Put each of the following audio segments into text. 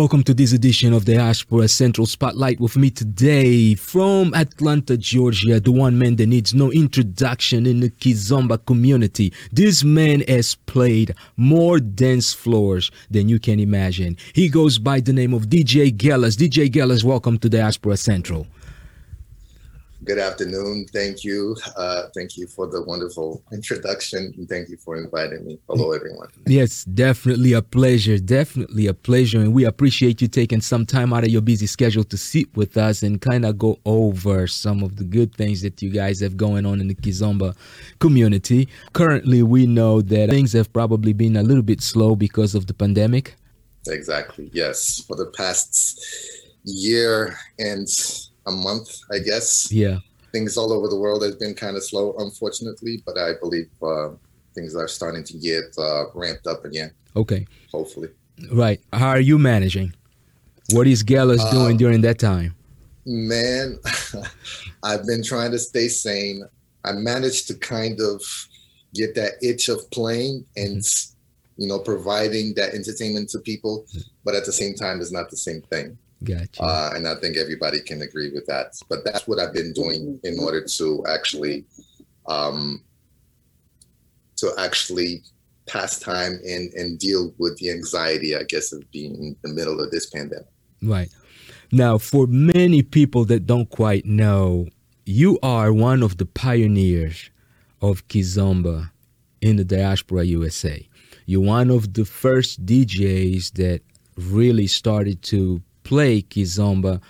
Welcome to this edition of the Diaspora Central Spotlight with me today from Atlanta, Georgia, the one man that needs no introduction in the Kizomba community. This man has played more dance floors than you can imagine. He goes by the name of DJ Gellas. DJ Gellas, welcome to the Diaspora Central. Good afternoon. Thank you. Uh, thank you for the wonderful introduction. And thank you for inviting me. Hello, everyone. Yes, definitely a pleasure. Definitely a pleasure. And we appreciate you taking some time out of your busy schedule to sit with us and kind of go over some of the good things that you guys have going on in the Kizomba community. Currently, we know that things have probably been a little bit slow because of the pandemic. Exactly. Yes. For the past year and a month, I guess. Yeah. Things all over the world has been kind of slow, unfortunately, but I believe uh, things are starting to get uh, ramped up again. Okay. Hopefully. Right. How are you managing? What is Gellas uh, doing during that time? Man, I've been trying to stay sane. I managed to kind of get that itch of playing and mm-hmm. you know providing that entertainment to people, but at the same time, it's not the same thing. Gotcha. Uh, and I think everybody can agree with that. But that's what I've been doing in order to actually, um, to actually pass time and and deal with the anxiety, I guess, of being in the middle of this pandemic. Right. Now, for many people that don't quite know, you are one of the pioneers of Kizomba in the diaspora USA. You're one of the first DJs that really started to play kizomba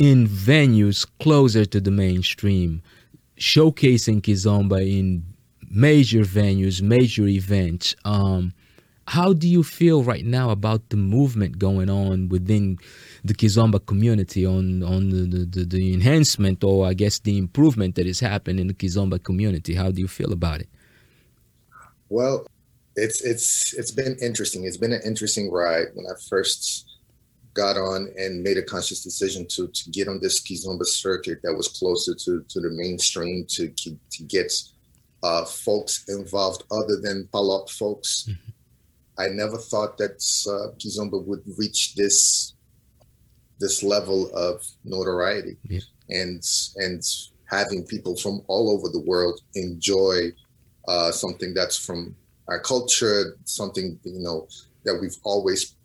in venues closer to the mainstream, showcasing kizomba in major venues, major events. Um, how do you feel right now about the movement going on within the Kizomba community on on the, the, the, enhancement or I guess the improvement that is happening in the Kizomba community? How do you feel about it? Well, it's it's it's been interesting. It's been an interesting ride. When I first got on and made a conscious decision to to get on this Kizomba circuit that was closer to to the mainstream to to get uh, folks involved other than Palop folks. Mm-hmm. I never thought that uh, Kizomba would reach this this level of notoriety yeah. and and having people from all over the world enjoy uh, something that's from our culture, something you know that we've always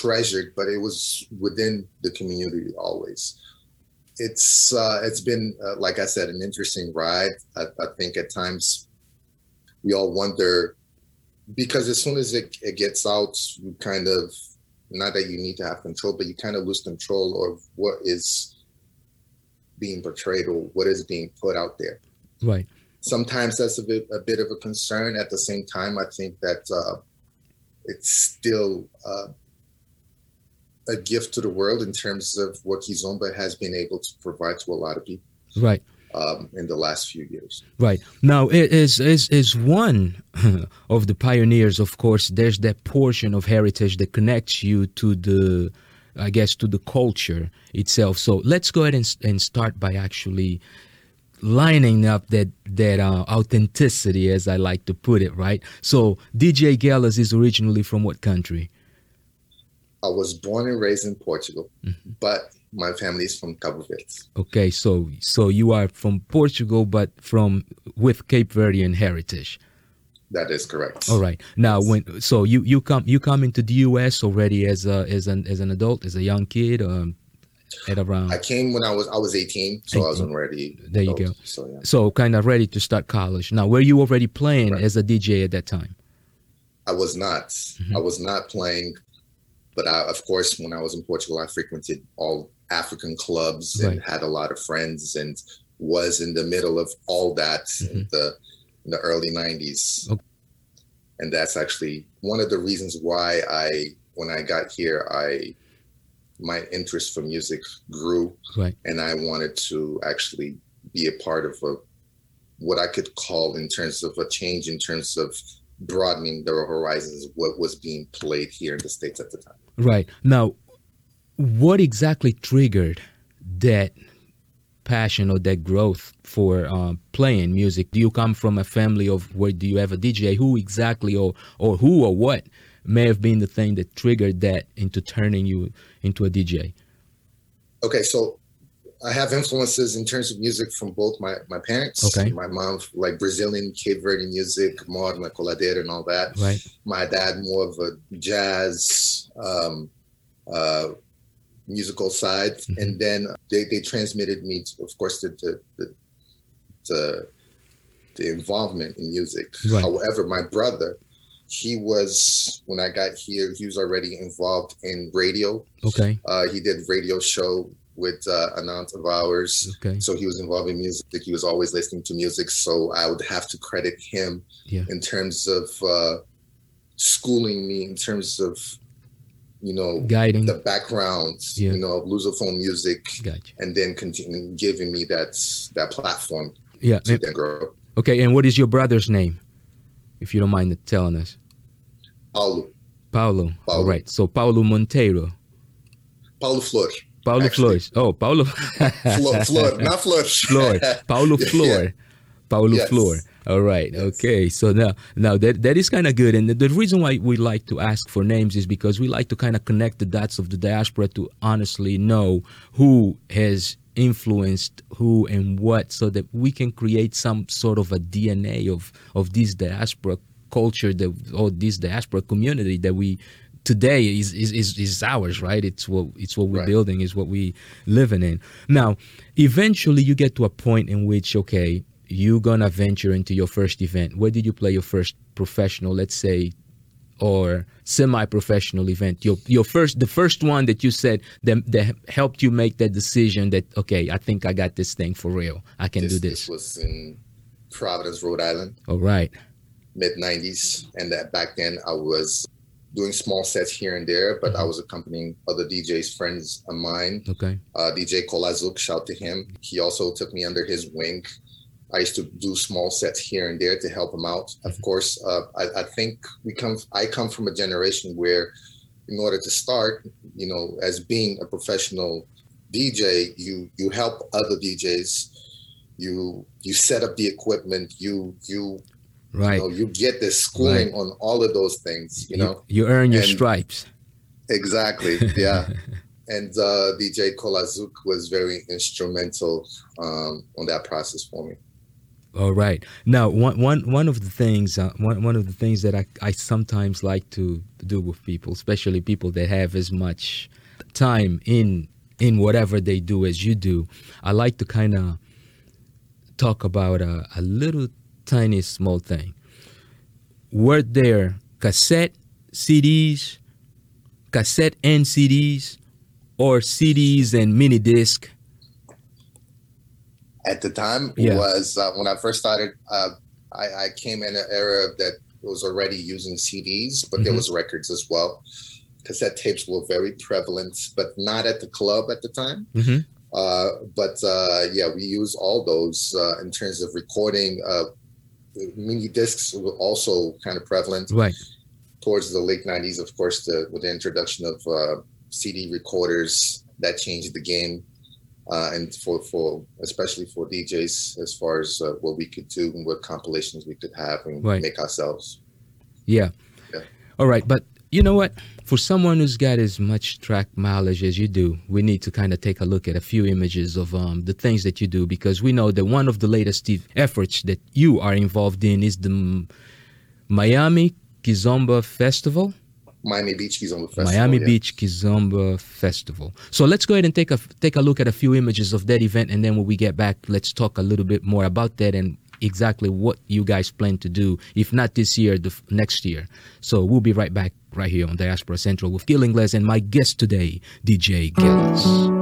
treasured, but it was within the community always. It's uh, it's been uh, like I said, an interesting ride. I, I, think at times we all wonder because as soon as it, it gets out, you kind of not that you need to have control, but you kind of lose control of what is being portrayed or what is being put out there. Right. Sometimes that's a bit a bit of a concern. At the same time, I think that uh, it's still uh, a gift to the world in terms of what Kizomba has been able to provide to a lot of people. Right. Um, in the last few years. Right now, it is is is one of the pioneers. Of course, there's that portion of heritage that connects you to the, I guess, to the culture itself. So let's go ahead and, and start by actually lining up that that uh, authenticity, as I like to put it. Right. So DJ Gellas is originally from what country? I was born and raised in Portugal, mm-hmm. but my family is from Cabo Verde. Okay, so so you are from Portugal, but from with Cape Verdean heritage. That is correct. All right. Now, when so you you come you come into the U.S. already as a as an as an adult, as a young kid, um, at around. I came when I was I was 18, so 18. I was already. There adult, you go. So yeah. So kind of ready to start college. Now, were you already playing right. as a DJ at that time? I was not. Mm-hmm. I was not playing but I, of course, when I was in Portugal, I frequented all African clubs and had a lot of friends and was in the middle of all that mm-hmm. in the in the early 90s. Okay. And that's actually one of the reasons why I when I got here I my interest for music grew right. and I wanted to actually be a part of a what I could call in terms of a change in terms of broadening the horizons of what was being played here in the States at the time. Right. Now, what exactly triggered that passion or that growth for uh, playing music? Do you come from a family of where do you have a DJ? Who exactly or or who or what may have been the thing that triggered that into turning you into a DJ? Okay, so I have influences in terms of music from both my, my parents. Okay. My mom, like Brazilian, Cape Verde music, morna, coladeira, and all that. Right. My dad, more of a jazz, um, uh, musical side. Mm-hmm. And then they, they transmitted me, to, of course, the, the, the, the, the involvement in music. Right. However, my brother, he was, when I got here, he was already involved in radio. Okay. Uh, he did radio show with uh, an aunt of ours. Okay. So he was involved in music. He was always listening to music. So I would have to credit him Yeah. in terms of uh, schooling me, in terms of, you know, Guiding. the backgrounds, Yeah. you know, of Lusophone music, Gotcha. and then continue giving me that that platform Yeah. to then grow. Okay. And what is your brother's name, if you don't mind telling us? Paulo, Paulo. Paulo. All right. So Paulo Monteiro. Paulo Flor, Paulo Actually. Flores. Oh, Paulo. Flor, not Flor. Flor. Paulo Yeah. Flor. Paulo Yes. Flor. All right. Yes. Okay. So now, now that that is kind of good, and the, the reason why we like to ask for names is because we like to kind of connect the dots of the diaspora to honestly know who has influenced who and what, so that we can create some sort of a DNA of of this diaspora culture that or this diaspora community that we today is is, is, is ours right? It's what it's what we're Right. building is what we living in. Now eventually you get to a point in which okay you're gonna venture into your first event. Where did you play your first professional let's say or semi-professional event? Your your first the first one that you said that, that helped you make that decision that okay i think i got this thing for real. I can This, do this this. was in Providence, Rhode Island. all right. Mid 90s and that back then i was doing small sets here and there but i was accompanying other djs friends of mine. Okay. Uh, dj kolazuk shout to him. He also took me under his wing. I used to do small sets here and there to help him out. Of course uh, I, I think we come i come from a generation where in order to start you know as being a professional dj you you help other djs you you set up the equipment. You you right you know, you get this schooling on all of those things, you know. you earn your and- stripes Exactly. Yeah. and uh, DJ Kolazuk was very instrumental um, on that process for me. All right. Now, one one one of the things uh, one one of the things that I I sometimes like to do with people, especially people that have as much time in in whatever they do as you do, I like to kind of talk about a, a little tiny small thing. Were there cassette CDs, cassette and CDs, or CDs and mini disc? At the time Yeah. was uh, when I first started. Uh, I, I came in an era that was already using CDs, but there Mhm. was records as well. Cassette tapes were very prevalent, but not at the club at the time. Mm-hmm. Uh, but uh, yeah, we use all those uh, in terms of recording. Mini discs were also kind of prevalent Right. towards the late '90s. Of course, the, with the introduction of uh, CD recorders, that changed the game, uh, and for for especially for DJs as far as uh, what we could do and what compilations we could have and Right. make ourselves. Yeah. Yeah. All right, but you know what? For someone who's got as much track mileage as you do, we need to kind of take a look at a few images of um, the things that you do because we know that one of the latest efforts that you are involved in is the Miami Kizomba Festival. Miami Beach Kizomba Festival. Miami yeah. Beach Kizomba Festival. So let's go ahead and take a take a look at a few images of that event, and then when we get back, let's talk a little bit more about that and exactly what you guys plan to do. If not this year, the f- next year. So we'll be right back right here on Diaspora Central with Gil Ingles and my guest today, DJ Gillis.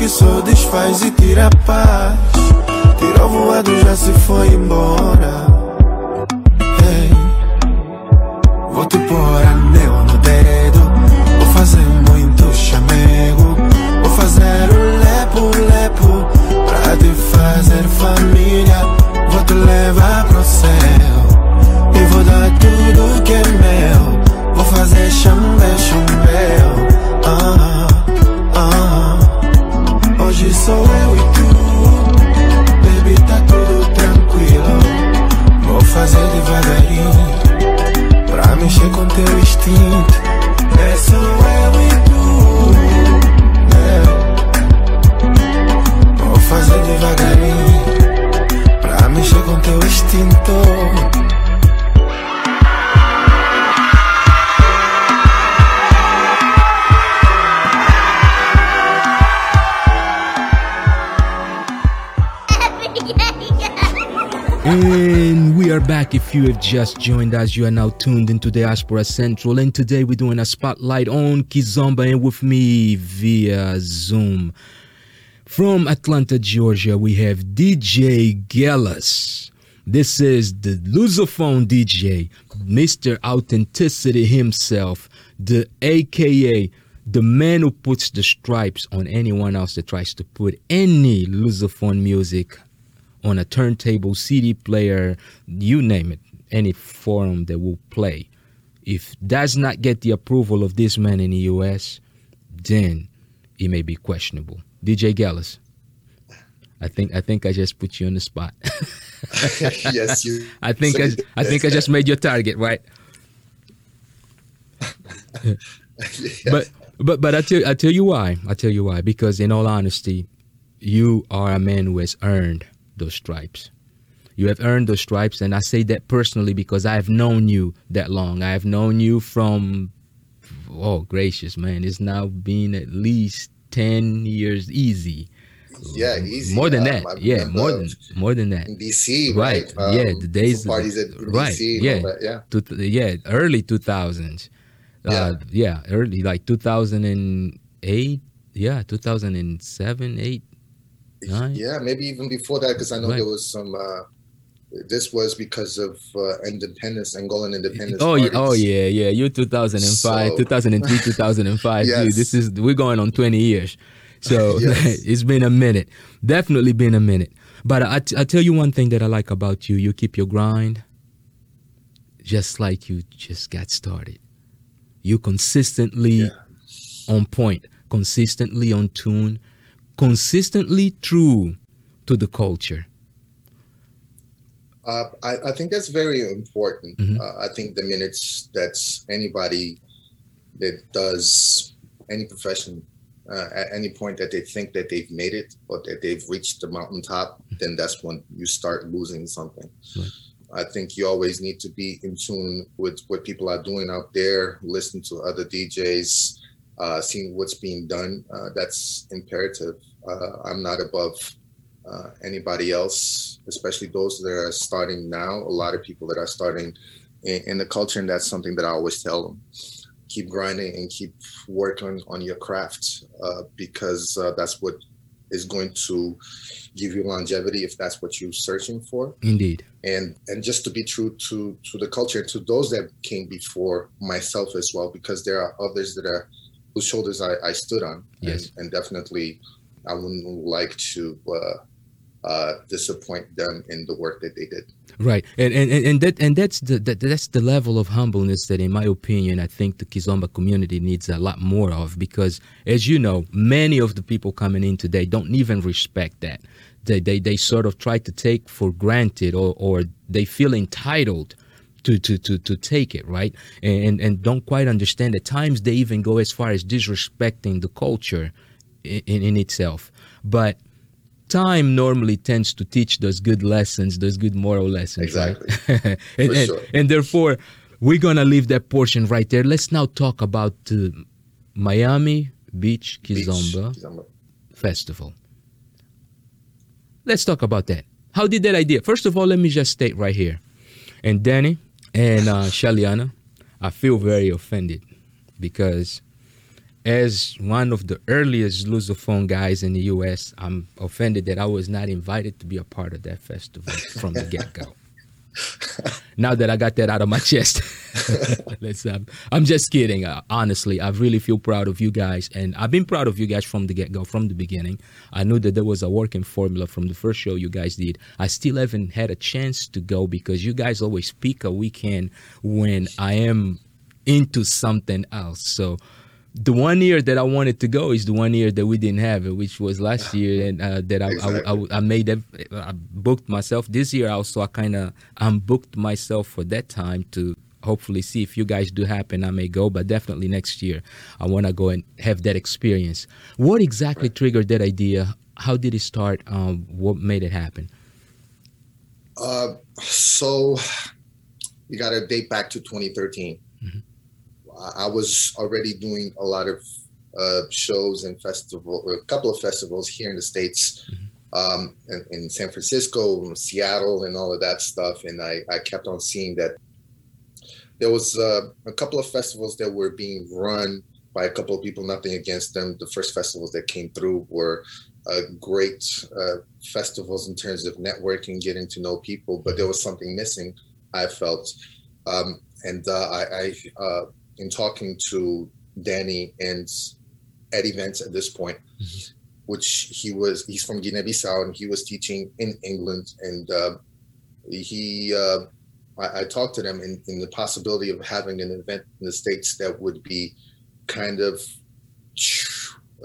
Que só desfaz e tira a paz. Tira o voado, já se foi embora. Hey. Vou te pôr anel no dedo. Vou fazer muito chamego. Vou fazer o lepo, lepo. Pra te fazer família. Back. If you have just joined us, you are now tuned into the Diaspora Central. And today we're doing a spotlight on Kizomba and with me via Zoom. From Atlanta, Georgia, we have DJ Gellas. This is the Lusophone DJ, Mr. Authenticity himself, the AKA, the man who puts the stripes on anyone else that tries to put any Lusophone music on a turntable, CD player, you name it, any forum that will play. If does not get the approval of this man in the US, then it may be questionable. DJ Gallus. I think I think I just put you on the spot. yes, you. I think I, I think I just made your target, right? But but but I tell I tell you why. I tell you why. Because in all honesty, you are a man who has earned those stripes. You have earned those stripes, and I say that personally because I have known you that long. I have known you from oh gracious man, it's now been at least ten years easy. Yeah, easy. More than Um, that. I yeah, more than more than that. in DC, Right. right? Um, yeah, the days parties at right. and Yeah. that, yeah. Two, yeah, early 2000s. Uh, yeah, early like 2008. Yeah, 2007, 8, 9. Yeah, maybe even before that, because I know Right. there was some. Uh, this was because of uh, independence, Angolan independence. Oh, yeah, oh yeah, yeah. You 2005, So- 2003, 2005. Dude, this is we're going on 20 years. So Yes. it's been a minute. Definitely been a minute. But I, I tell you one thing that I like about you. You keep your grind just like you just got started. You consistently Yeah. on point, consistently on tune, consistently true to the culture. Uh, I, I think that's very important. Mhm. Uh, I think the minutes that's anybody that does any profession uh, at any point that they think that they've made it or that they've reached the mountaintop, then that's when you start losing something. Right. I think you always need to be in tune with what people are doing out there, listen to other DJs, uh, seeing what's being done. Uh, that's imperative. Uh, I'm not above uh, anybody else, especially those that are starting now. A lot of people that are starting in, in the culture, and that's something that I always tell them: keep grinding and keep working on your craft uh, because uh, that's what is going to give you longevity if that's what you're searching for Indeed. and and just to be true to to the culture to those that came before myself as well because there are others that are whose shoulders I, I stood on Yes. and, and definitely I wouldn't like to uh, uh, disappoint them in the work that they did Right, and and, and- that and that's the that, that's the level of humbleness that, in my opinion, I think the Kizomba community needs a lot more of because, as you know, many of the people coming in today don't even respect that. They they, they sort of try to take for granted or or they feel entitled. To, to, to, to take it right and and don't quite understand at times they even go as far as disrespecting the culture in, in, itself but time normally tends to teach those good lessons, those good moral lessons, Exactly. right? and, sure. and therefore, we're gonna leave that portion right there. Let's now talk about the Miami Beach Beach, Kizomba Kizomba. Festival. Let's talk about that. How did that idea? First of all, let me just state right here, and Danny and uh, Shaliana, I feel very offended because as one of the earliest Lusophone guys in the U.S., I'm offended that I was not invited to be a part of that festival from the get go. now that I got that out of my chest, let's. Um, I'm just kidding. Uh, honestly, I really feel proud of you guys, and I've been proud of you guys from the get go, from the beginning. I knew that there was a working formula from the first show you guys did. I still haven't had a chance to go because you guys always pick a weekend when I am into something else. So the one year that I wanted to go is the one year that we didn't have it, which was last year, and uh, that I, exactly. I, I, I, made that I booked myself this year. Also, I kind of I'm myself for that time to hopefully see if you guys do happen. I may go, but definitely next year I want to go and have that experience. What exactly right. triggered that idea? How did it start? Um, what made it happen? Uh, so you got to date back to 2013. Mm-hmm I was already doing a lot of uh, shows and festival, a couple of festivals here in the states, mm-hmm. um, in, in, San Francisco, Seattle, and all of that stuff. And I, I kept on seeing that there was uh, a couple of festivals that were being run by a couple of people. Nothing against them. The first festivals that came through were uh, great uh, festivals in terms of networking, getting to know people, but there was something missing. I felt. Um, and uh, I, I uh, in talking to Danny and Eddie events at this point, mm-hmm. which he was, he's from Guinea-Bissau and he was teaching in England. And uh, he, uh, I, I, talked to them in, in the possibility of having an event in the States that would be kind of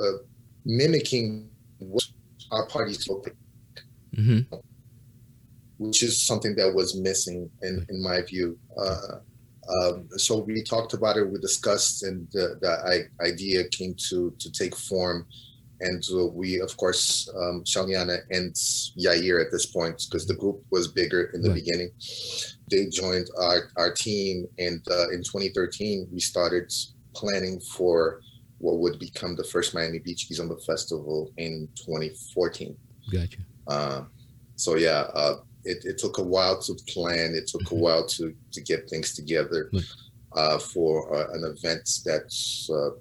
uh, mimicking what our parties look. Mm-hmm. Which is something that was missing in, in my view. Uh, um, so we talked about it, we discussed, and the, the idea came to to take form. And we, of course, um, Shaliana and Yair at this point, because the group was bigger in the right. beginning, they joined our, our team. And uh, in 2013, we started planning for what would become the first Miami Beach Kizomba Festival in 2014. Gotcha. Uh, so, yeah, uh, it, it took a while to plan. It took a mm-hmm. while to to get things together uh, for uh, an event that uh,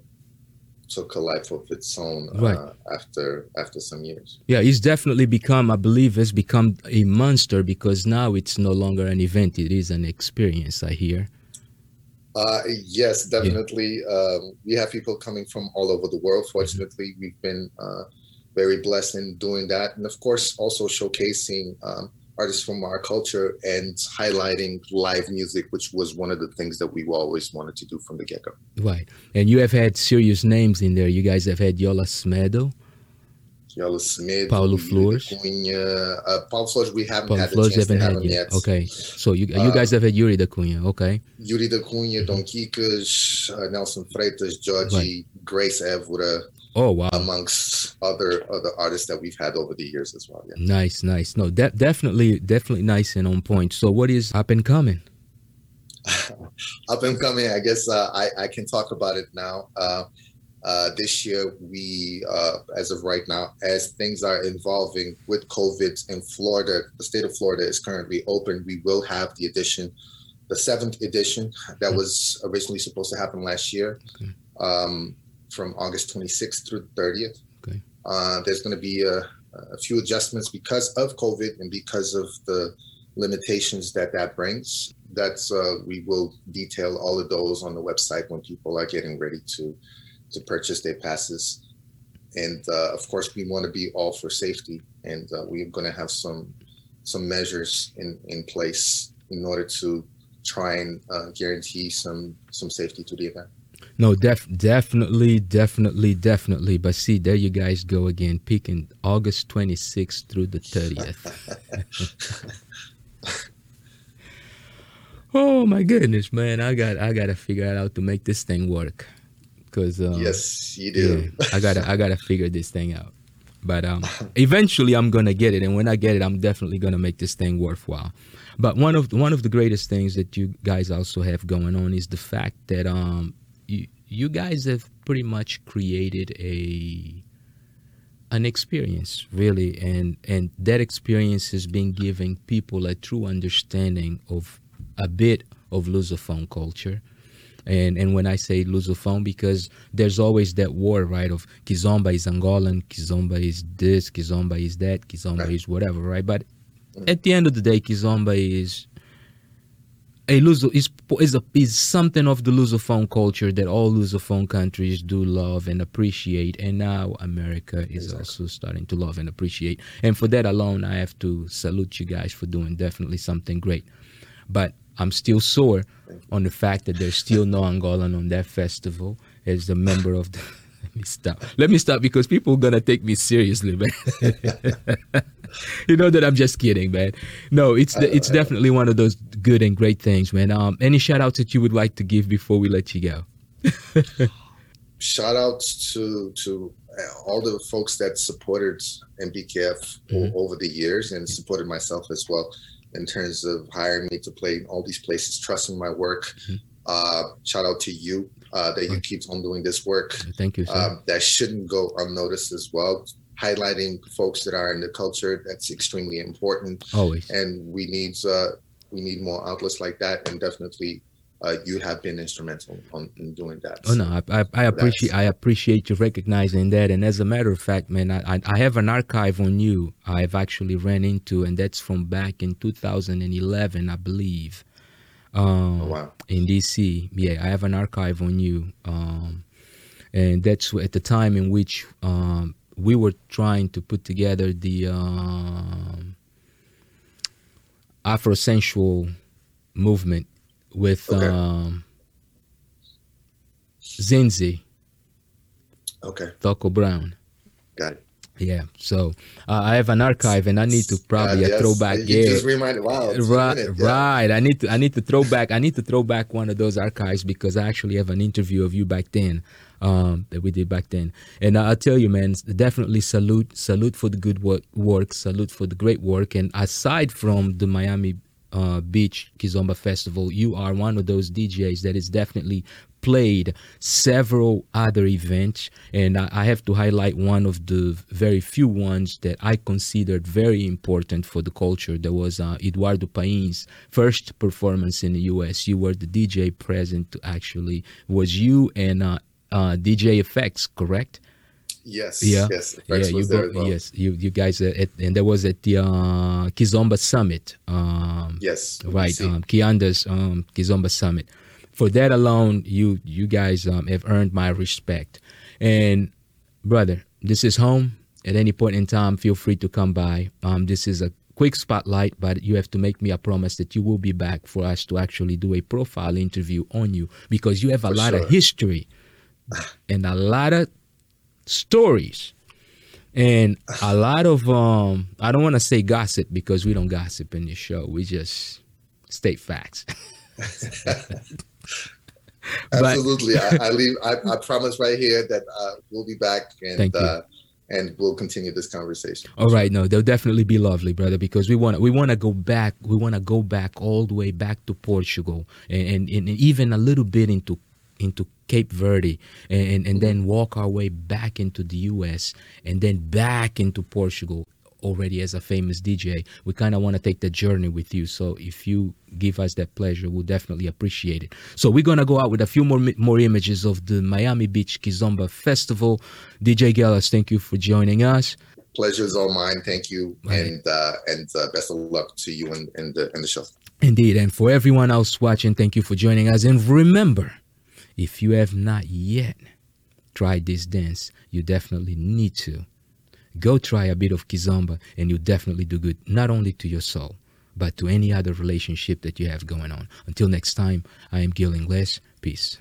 took a life of its own uh, right. after after some years. Yeah, it's definitely become, I believe, it's become a monster because now it's no longer an event; it is an experience. I hear. Uh, yes, definitely. Yeah. Um, we have people coming from all over the world. Mm-hmm. Fortunately, mm-hmm. we've been uh, very blessed in doing that, and of course, also showcasing. Um, artists from our culture and highlighting live music, which was one of the things that we always wanted to do from the get go. Right. And you have had serious names in there. You guys have had Yola Semedo. Yola Smith, Paulo Flores. Cunha. Uh, Paulo Flores, we haven't Paulo had Flores haven't had him yet. yet. Okay. So you you guys have had Yuri da Cunha. Okay. Yuri da Cunha, Don Kikas, uh, Nelson Freitas, Georgie, right. Grace Evora. Oh wow! Amongst other other artists that we've had over the years as well. Yeah. Nice, nice. No, de- definitely, definitely nice and on point. So, what is up and coming? up and coming. I guess uh, I I can talk about it now. Uh, uh, this year, we uh, as of right now, as things are evolving with COVID in Florida, the state of Florida is currently open. We will have the edition, the seventh edition that hmm. was originally supposed to happen last year. Okay. Um, from August 26th through 30th. Okay. Uh, there's going to be a, a, few adjustments because of COVID and because of the limitations that that brings. That's uh, we will detail all of those on the website when people are getting ready to to purchase their passes. And uh, of course, we want to be all for safety, and uh, we're going to have some some measures in in place in order to try and uh, guarantee some some safety to the event. No, def- definitely, definitely, definitely. But see, there you guys go again, peaking August 26th through the 30th. oh my goodness, man! I got I got to figure out how to make this thing work. Cause um, yes, you do. Yeah, I gotta I gotta figure this thing out. But um, eventually, I'm gonna get it, and when I get it, I'm definitely gonna make this thing worthwhile. But one of one of the greatest things that you guys also have going on is the fact that um, you, you guys have pretty much created a an experience really and and that experience has been giving people a true understanding of a bit of lusophone culture And and when I say Lusophone, because there's always that war, right? Of Kizomba is Angolan, Kizomba is this, Kizomba is that, Kizomba Right. is whatever, right? But at the end of the day, Kizomba is a Luso is is a is something of the Lusophone culture that all Lusophone countries do love and appreciate, and now America is also starting to love and appreciate. And for that alone, I have to salute you guys for doing definitely something great. But I'm still sore on the fact that there's still no Angolan on that festival as a member of the. Let me stop. Let me stop because people are gonna take me seriously, man. you know that I'm just kidding, man. No, it's it's definitely one of those good and great things, man. Um, any shout outs that you would like to give before we let you go? shout outs to to all the folks that supported MBKF o- Mhm. over the years and supported myself as well in terms of hiring me to play in all these places, trusting my work. Mhm. Uh, shout out to you uh, that you keep on doing this work. Thank you, sir. Um, that shouldn't go unnoticed as well. Highlighting folks that are in the culture that's extremely important, Always. and we need uh, we need more outlets like that. And definitely, uh, you have been instrumental on, in doing that. Oh no, I, I, I appreciate I appreciate you recognizing that. And as a matter of fact, man, I, I have an archive on you. I've actually ran into, and that's from back in 2011, I believe. Um, Oh, wow. in DC. Yeah, I have an archive on you, um, and that's at the time in which um, we were trying to put together the um, Afrosensual movement with Okay. um, Zinzi, Okay, Toko Brown. got it. Yeah, so uh, I have an archive, and I need to probably Uh, a throwback. You yeah, just reminded. Wow. right minute, yeah. right i need to i need to throw back i need to throw back one of those archives because i actually have an interview of you back then um that we did back then and i'll tell you man definitely salute salute for the good work, work salute for the great work and aside from the miami uh, Beach Kizomba Festival, you are one of those DJs that is definitely played several other events, and I, I have to highlight one of the very few ones that I considered very important for the culture. That was uh, Eduardo Paim's first performance in the U.S. You were the DJ present. Actually, was you and uh, uh, DJ Effects, correct? Yes. Yeah. Yes. yeah, you go, well. yes, you you guys uh, at, and that was at the uh, Kizomba Summit. Um, Yes. right um kianda's um kizomba summit for that alone you you guys um, have earned my respect. And brother this is home. At any point in time feel free to come by. Um this is a quick spotlight but you have to make me a promise that you will be back for us to actually do a profile interview on you because you have a For lot of history and a lot of stories. And a lot of um i don't want to say gossip because we don't gossip in this show. We just state facts Absolutely. I, I leave. I, I promise right here that uh, we'll be back and uh, and we'll continue this conversation. all right no they'll definitely be lovely brother because we want to we want to go back we want to go back all the way back to portugal and, and, and even a little bit into into cape verde and, and, and then walk our way back into the us and then back into portugal already as a famous dj we kind of want to take the journey with you so if you give us that pleasure we'll definitely appreciate it so we're gonna go out with a few more more images of the miami beach kizomba festival dj Gellas, thank you for joining us Pleasure is all mine. Thank you, Right. and uh, and uh, best of luck to you and, and the and the show. Indeed. And for everyone else watching, thank you for joining us. And remember, if you have not yet tried this dance, you definitely need to. Go try a bit of Kizomba and you definitely do good, not only to your soul, but to any other relationship that you have going on. Until next time, I am Gil Ingles. Peace.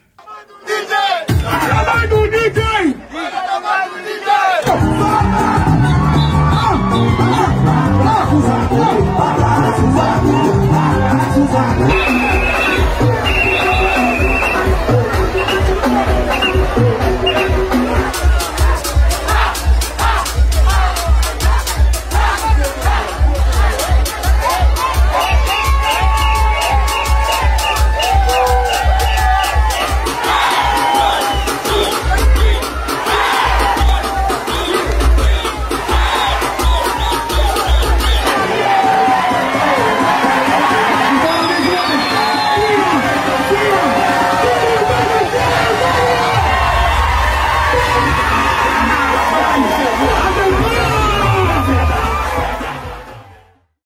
DJ! DJ! DJ! DJ!